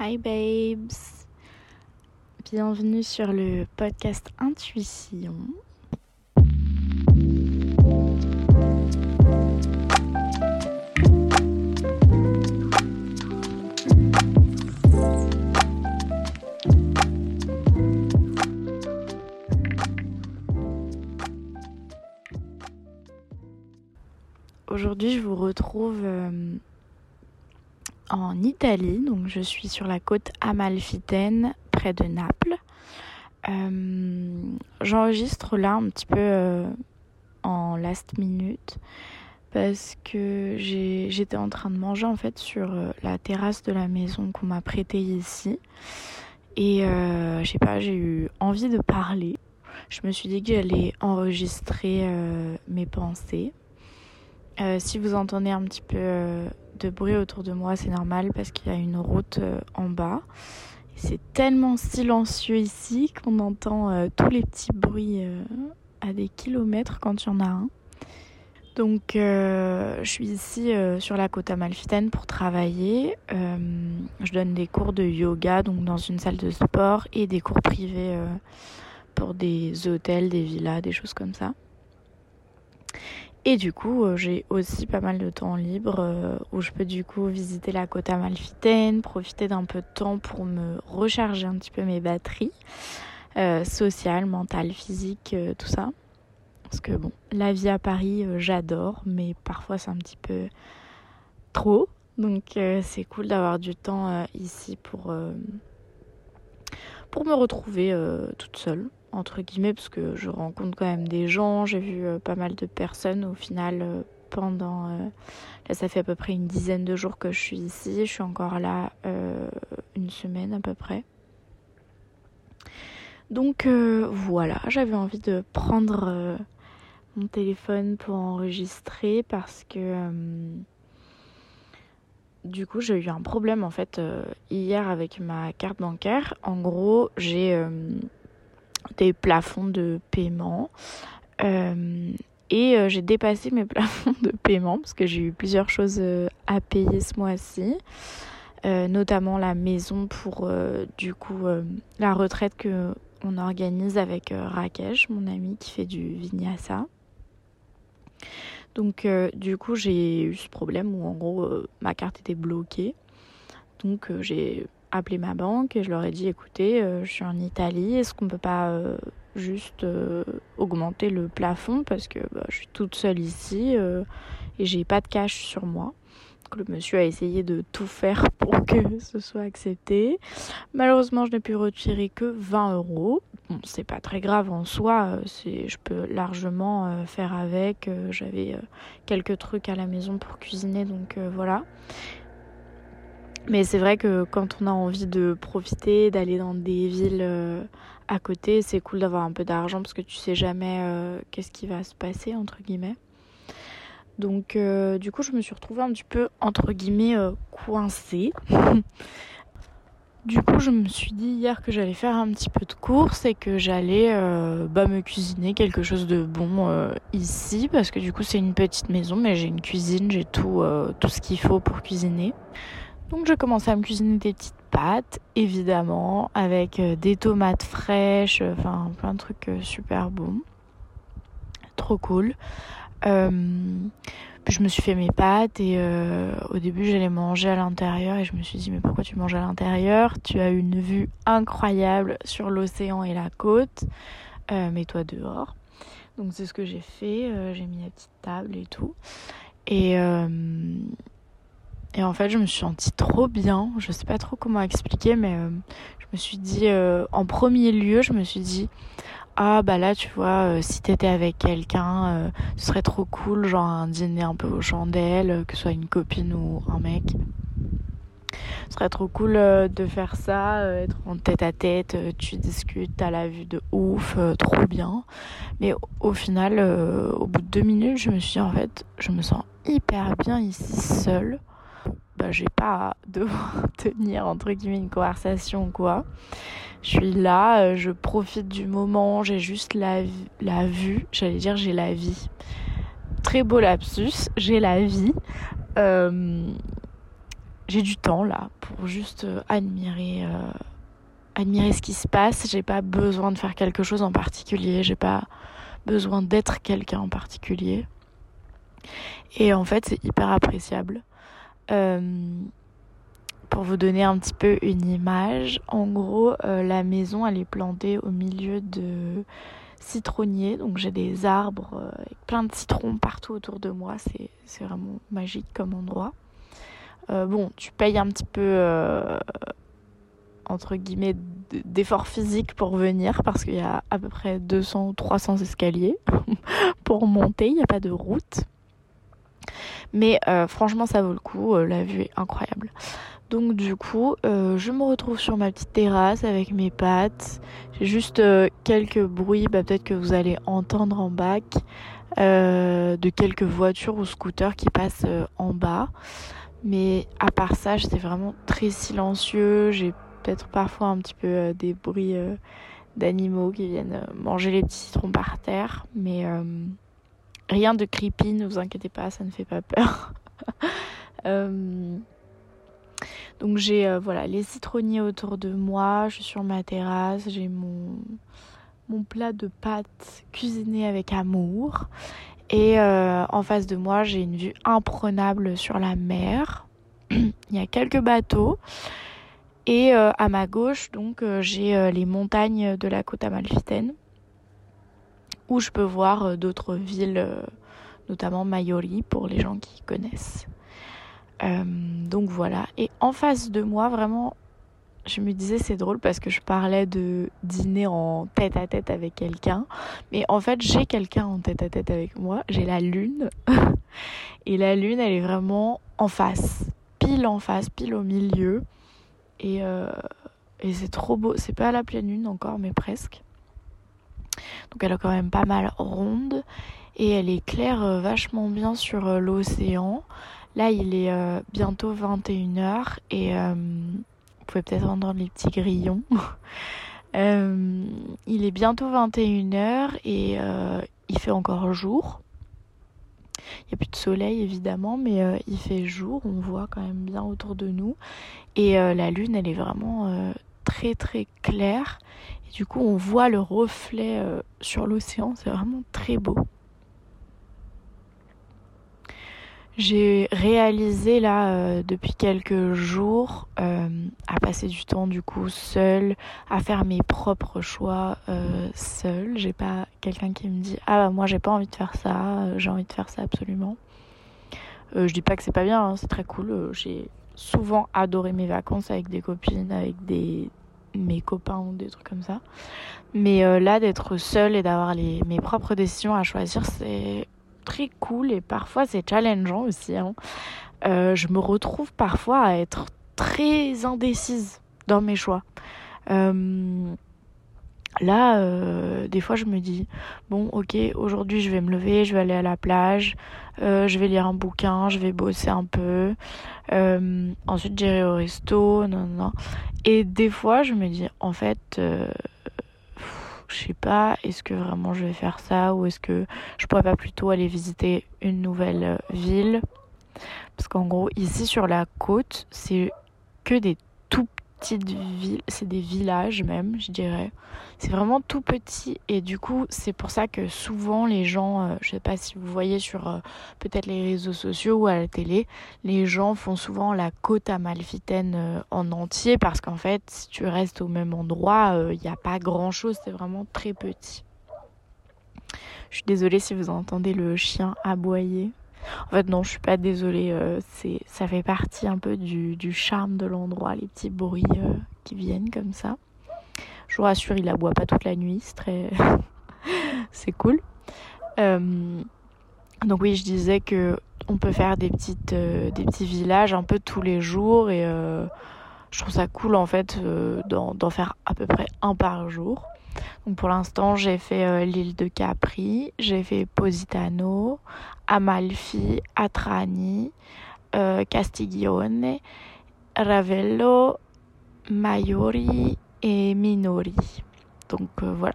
Hi babes, bienvenue sur le podcast Intuition. Aujourd'hui, je vous retrouve euh, en Italie. Donc, je suis sur la côte amalfitaine, près de Naples. Euh, j'enregistre là un petit peu euh, en last minute parce que j'étais en train de manger en fait sur la terrasse de la maison qu'on m'a prêtée ici. Et je sais pas, j'ai eu envie de parler. Je me suis dit que j'allais enregistrer mes pensées euh, si vous entendez un petit peu euh, de bruit autour de moi, c'est normal parce qu'il y a une route euh, en bas. C'est tellement silencieux ici qu'on entend tous les petits bruits à des kilomètres quand il y en a un. Donc je suis ici sur la côte amalfitaine pour travailler. je donne des cours de yoga donc dans une salle de sport et des cours privés pour des hôtels, des villas, des choses comme ça. Et du coup, euh, j'ai aussi pas mal de temps libre euh, où je peux du coup visiter la côte amalfitaine, profiter d'un peu de temps pour me recharger un petit peu mes batteries euh, sociales, mentales, physiques, tout ça. Parce que bon, la vie à Paris, j'adore, mais parfois c'est un petit peu trop. Donc c'est cool d'avoir du temps ici pour, pour me retrouver toute seule entre guillemets, parce que je rencontre quand même des gens, j'ai vu euh, pas mal de personnes au final euh, pendant... Euh, là, ça fait à peu près une dizaine de jours que je suis ici, je suis encore là une semaine à peu près. Donc voilà, j'avais envie de prendre mon téléphone pour enregistrer parce que du coup j'ai eu un problème en fait hier avec ma carte bancaire. En gros j'ai des plafonds de paiement. Euh, et euh, j'ai dépassé mes plafonds de paiement parce que j'ai eu plusieurs choses euh, à payer ce mois-ci. notamment la maison pour du coup la retraite que on organise avec Rakesh, mon ami qui fait du vinyasa. Donc du coup j'ai eu ce problème où en gros ma carte était bloquée. Donc j'ai appelé ma banque et je leur ai dit écoutez, euh, je suis en Italie, est-ce qu'on peut pas euh, juste euh, augmenter le plafond parce que bah, je suis toute seule ici et j'ai pas de cash sur moi. Donc, le monsieur a essayé de tout faire pour que ce soit accepté. Malheureusement, je n'ai pu retirer que 20 euros. Bon, c'est pas très grave en soi, je peux largement faire avec. J'avais quelques trucs à la maison pour cuisiner, donc voilà. Mais c'est vrai que quand on a envie de profiter, d'aller dans des villes euh, à côté, c'est cool d'avoir un peu d'argent parce que tu sais jamais euh, qu'est-ce qui va se passer, entre guillemets. Donc euh, du coup, je me suis retrouvée un petit peu, entre guillemets, coincée. du coup, je me suis dit hier que j'allais faire un petit peu de course et que j'allais bah, me cuisiner quelque chose de bon ici parce que du coup, c'est une petite maison, mais j'ai une cuisine, j'ai tout, tout ce qu'il faut pour cuisiner. Donc j'ai commencé à me cuisiner des petites pâtes, évidemment, avec euh, des tomates fraîches, euh, enfin plein de trucs euh, super bons. Trop cool. puis je me suis fait mes pâtes et au début j'allais manger à l'intérieur et je me suis dit mais pourquoi tu manges à l'intérieur? Tu as une vue incroyable sur l'océan et la côte. Mets-toi dehors. Donc c'est ce que j'ai fait. j'ai mis la petite table et tout. Et et en fait, je me suis sentie trop bien. Je sais pas trop comment expliquer, mais euh, je me suis dit, euh, en premier lieu, je me suis dit, ah bah là, tu vois, euh, si t'étais avec quelqu'un, ce serait trop cool, genre un dîner un peu aux chandelles, que ce soit une copine ou un mec. Ce serait trop cool de faire ça, être en tête à tête, tu discutes, t'as la vue de ouf, trop bien. Mais au final, au bout de deux minutes, je me suis dit, en fait, je me sens hyper bien ici seule. Bah, j'ai pas à devoir tenir entre guillemets une conversation quoi. Je suis là, euh, je profite du moment, j'ai juste la, la vue, j'allais dire j'ai la vie. Très beau lapsus, j'ai la vie. Euh, j'ai du temps là pour juste admirer admirer ce qui se passe. J'ai pas besoin de faire quelque chose en particulier. J'ai pas besoin d'être quelqu'un en particulier. Et en fait, c'est hyper appréciable. Euh, pour vous donner un petit peu une image, en gros, euh, la maison, elle est plantée au milieu de citronniers. Donc j'ai des arbres euh, avec plein de citrons partout autour de moi. C'est vraiment magique comme endroit. bon, tu payes un petit peu entre guillemets d'effort physique pour venir parce qu'il y a à peu près 200 ou 300 escaliers pour monter, il n'y a pas de route. Mais euh, franchement ça vaut le coup, euh, la vue est incroyable. Donc du coup, euh, je me retrouve sur ma petite terrasse avec mes pattes. J'ai juste quelques bruits, bah, peut-être que vous allez entendre en bac, de quelques voitures ou scooters qui passent en bas. Mais à part ça, j'étais vraiment très silencieux. J'ai peut-être parfois un petit peu des bruits d'animaux qui viennent manger les petits citrons par terre. Mais rien de creepy, ne vous inquiétez pas, ça ne fait pas peur. donc j'ai voilà les citronniers autour de moi, je suis sur ma terrasse, j'ai mon, plat de pâtes cuisiné avec amour. Et en face de moi, j'ai une vue imprenable sur la mer. Il y a quelques bateaux. Et euh, à ma gauche, donc, euh, j'ai euh, les montagnes de la côte amalfitaine, je peux voir d'autres villes, notamment Mayori, pour les gens qui connaissent. donc voilà. Et en face de moi, vraiment, je me disais c'est drôle parce que je parlais de dîner en tête à tête avec quelqu'un. Mais en fait, j'ai quelqu'un en tête à tête avec moi. J'ai la lune. Et la lune, elle est vraiment en face. Pile en face, pile au milieu. Et, euh, et c'est trop beau. C'est pas à la pleine lune encore, mais presque. Donc elle est quand même pas mal ronde. Et elle éclaire euh, vachement bien sur euh, l'océan. Là, il est bientôt 21h et vous pouvez peut-être entendre les petits grillons. il est bientôt 21h et il fait encore jour. Il n'y a plus de soleil évidemment, mais euh, il fait jour, on voit quand même bien autour de nous. Et euh, la lune, elle est vraiment euh, très très claire. Et du coup, on voit le reflet sur l'océan, c'est vraiment très beau. J'ai réalisé là euh, depuis quelques jours euh, à passer du temps du coup seule, à faire mes propres choix euh, seule. J'ai pas quelqu'un qui me dit ah bah moi j'ai pas envie de faire ça, j'ai envie de faire ça absolument. je dis pas que c'est pas bien, hein, c'est très cool. j'ai souvent adoré mes vacances avec des copines, avec des mes copains ou des trucs comme ça. Mais là d'être seule et d'avoir les mes propres décisions à choisir, c'est très cool et parfois c'est challengeant aussi. Hein. Euh, je me retrouve parfois à être très indécise dans mes choix. Euh, là, euh, des fois, je me dis bon, ok, aujourd'hui, je vais me lever, je vais aller à la plage, je vais lire un bouquin, je vais bosser un peu. ensuite, j'irai au resto, non, non. Et des fois, je me dis en fait je sais pas, est-ce que vraiment je vais faire ça ou est-ce que je pourrais pas plutôt aller visiter une nouvelle euh, ville? Parce qu'en gros, ici sur la côte, c'est que des petites villes, c'est des villages même, je dirais. C'est vraiment tout petit et du coup, c'est pour ça que souvent les gens, euh, je sais pas si vous voyez sur euh, peut-être les réseaux sociaux ou à la télé, les gens font souvent la côte amalfitaine euh, en entier parce qu'en fait, si tu restes au même endroit, il n'y a pas grand-chose, c'est vraiment très petit. Je suis désolée si vous entendez le chien aboyer. En fait, non, je suis pas désolée. Euh, c'est, ça fait partie un peu du, charme de l'endroit, les petits bruits euh, qui viennent comme ça. Je vous rassure, il aboie pas toute la nuit, c'est très, c'est cool. Euh, donc oui, je disais que on peut faire des petits villages un peu tous les jours et je trouve ça cool en fait d'en faire à peu près un par jour. Donc pour l'instant, j'ai fait euh, l'île de Capri, j'ai fait Positano, Amalfi, Atrani, euh, Castiglione, Ravello, Maiori et Minori. Donc euh, voilà.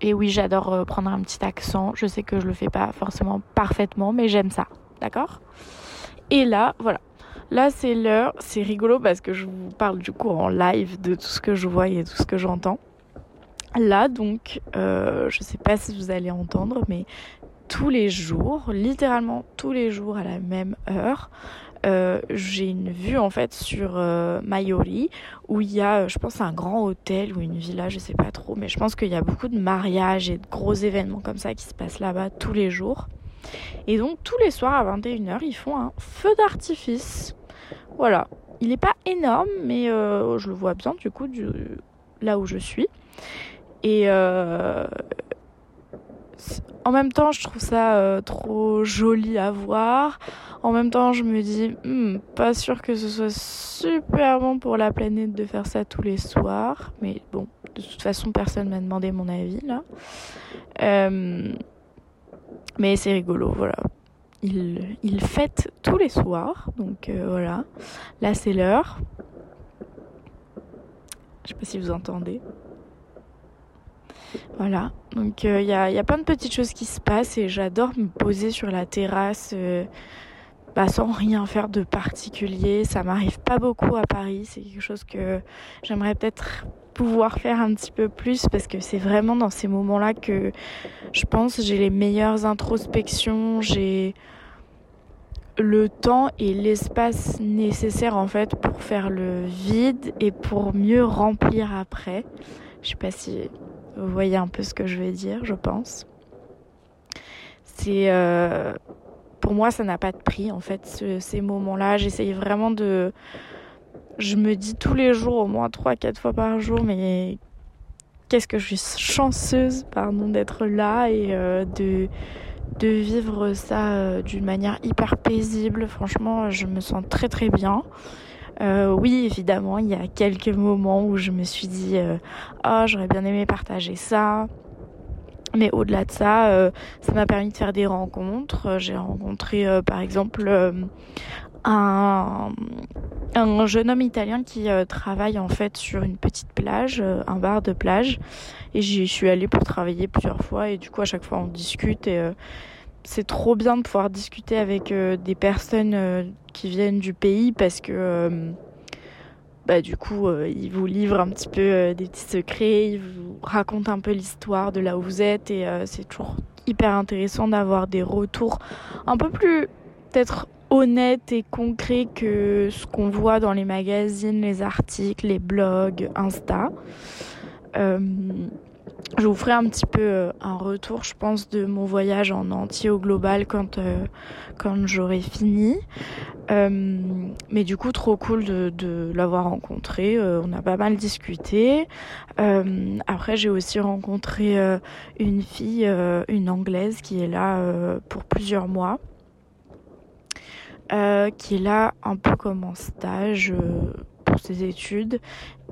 Et oui, j'adore prendre un petit accent. Je sais que je le fais pas forcément parfaitement, mais j'aime ça. D'accord? Et là, voilà. Là, c'est l'heure. C'est rigolo parce que je vous parle du coup en live de tout ce que je vois et tout ce que j'entends. Là, donc, euh, je sais pas si vous allez entendre, mais tous les jours, littéralement tous les jours à la même heure, euh, j'ai une vue en fait sur euh, Mayori où il y a, je pense, un grand hôtel ou une villa, je sais pas trop, mais je pense qu'il y a beaucoup de mariages et de gros événements comme ça qui se passent là-bas tous les jours. Et donc tous les soirs à 21h, ils font un feu d'artifice. Voilà. Il n'est pas énorme, mais euh, je le vois bien du coup là où je suis. Et euh, en même temps, je trouve ça euh, trop joli à voir. En même temps, je me dis, hmm, pas sûr que ce soit super bon pour la planète de faire ça tous les soirs. Mais bon, de toute façon, personne m'a demandé mon avis là. Euh, mais c'est rigolo, voilà. Il, il fête tous les soirs, donc voilà. Là, c'est l'heure. Je sais pas si vous entendez. Voilà, donc il euh, y, a, y, plein de petites choses qui se passent et j'adore me poser sur la terrasse euh, bah, sans rien faire de particulier. Ça m'arrive pas beaucoup à Paris, c'est quelque chose que j'aimerais peut-être pouvoir faire un petit peu plus parce que c'est vraiment dans ces moments-là que je pense j'ai les meilleures introspections, j'ai le temps et l'espace nécessaires en fait pour faire le vide et pour mieux remplir après. Je sais pas si vous voyez un peu ce que je vais dire, je pense. C'est euh, pour moi, ça n'a pas de prix en fait. ces moments-là, j'essaye vraiment de. Je me dis tous les jours, au moins 3-4 fois par jour, mais qu'est-ce que je suis chanceuse, pardon, d'être là et euh, de de vivre ça euh, d'une manière hyper paisible. Franchement, je me sens très très bien. Euh, oui, évidemment, il y a quelques moments où je me suis dit, euh, oh, j'aurais bien aimé partager ça. Mais au-delà de ça, euh, ça m'a permis de faire des rencontres. J'ai rencontré, par exemple, un, un jeune homme italien qui travaille en fait sur une petite plage, un bar de plage. Et j'y suis allée pour travailler plusieurs fois. Et du coup, à chaque fois, on discute. Et c'est trop bien de pouvoir discuter avec euh, des personnes euh, qui viennent du pays parce que euh, bah, du coup ils vous livrent un petit peu des petits secrets, ils vous racontent un peu l'histoire de là où vous êtes et c'est toujours hyper intéressant d'avoir des retours un peu plus peut-être honnêtes et concrets que ce qu'on voit dans les magazines, les articles, les blogs, Insta. Je vous ferai un petit peu euh, un retour, je pense, de mon voyage en entier au global quand, euh, quand j'aurai fini. Euh, mais du coup, trop cool de, l'avoir rencontré. on a pas mal discuté. après, j'ai aussi rencontré une fille, une anglaise, qui est là pour plusieurs mois. qui est là un peu comme en stage pour ses études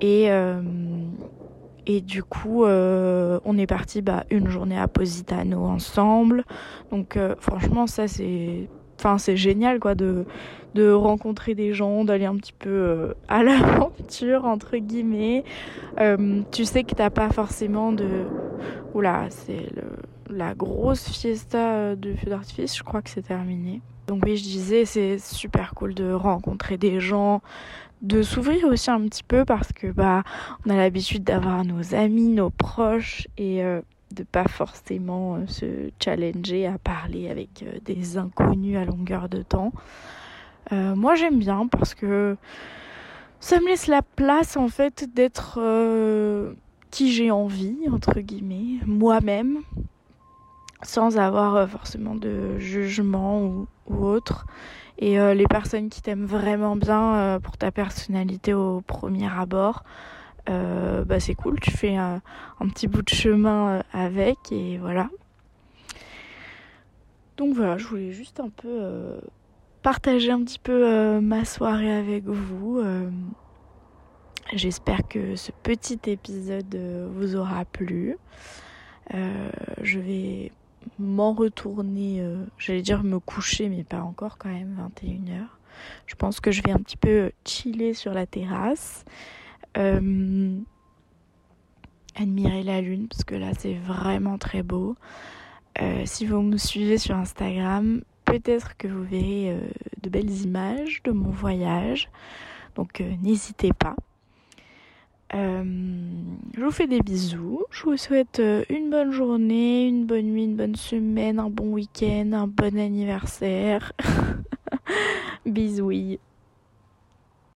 et et du coup, euh, on est parti bah, une journée à Positano ensemble. Donc euh, franchement, ça c'est, enfin c'est génial quoi de de rencontrer des gens, d'aller un petit peu euh, à l'aventure entre guillemets. tu sais que t'as pas forcément de, oula, c'est la grosse fiesta de feu d'artifice. Je crois que c'est terminé. Donc oui, je disais, c'est super cool de rencontrer des gens, de s'ouvrir aussi un petit peu parce que bah on a l'habitude d'avoir nos amis, nos proches et euh, de pas forcément euh, se challenger à parler avec euh, des inconnus à longueur de temps. moi j'aime bien parce que ça me laisse la place en fait d'être qui j'ai envie entre guillemets moi-même sans avoir forcément de jugement ou, ou autre. Et euh, les personnes qui t'aiment vraiment bien euh, pour ta personnalité au premier abord, euh, bah c'est cool, tu fais un, petit bout de chemin avec et voilà. Donc voilà, je voulais juste un peu partager un petit peu ma soirée avec vous. J'espère que ce petit épisode vous aura plu. je vais m'en retourner, euh, j'allais dire me coucher, mais pas encore quand même, 21h. Je pense que je vais un petit peu chiller sur la terrasse, euh, admirer la lune, parce que là c'est vraiment très beau. Euh, si vous me suivez sur Instagram, peut-être que vous verrez de belles images de mon voyage. Donc n'hésitez pas. Je vous fais des bisous. Je vous souhaite une bonne journée, une bonne nuit, une bonne semaine, un bon week-end, un bon anniversaire. Bisous.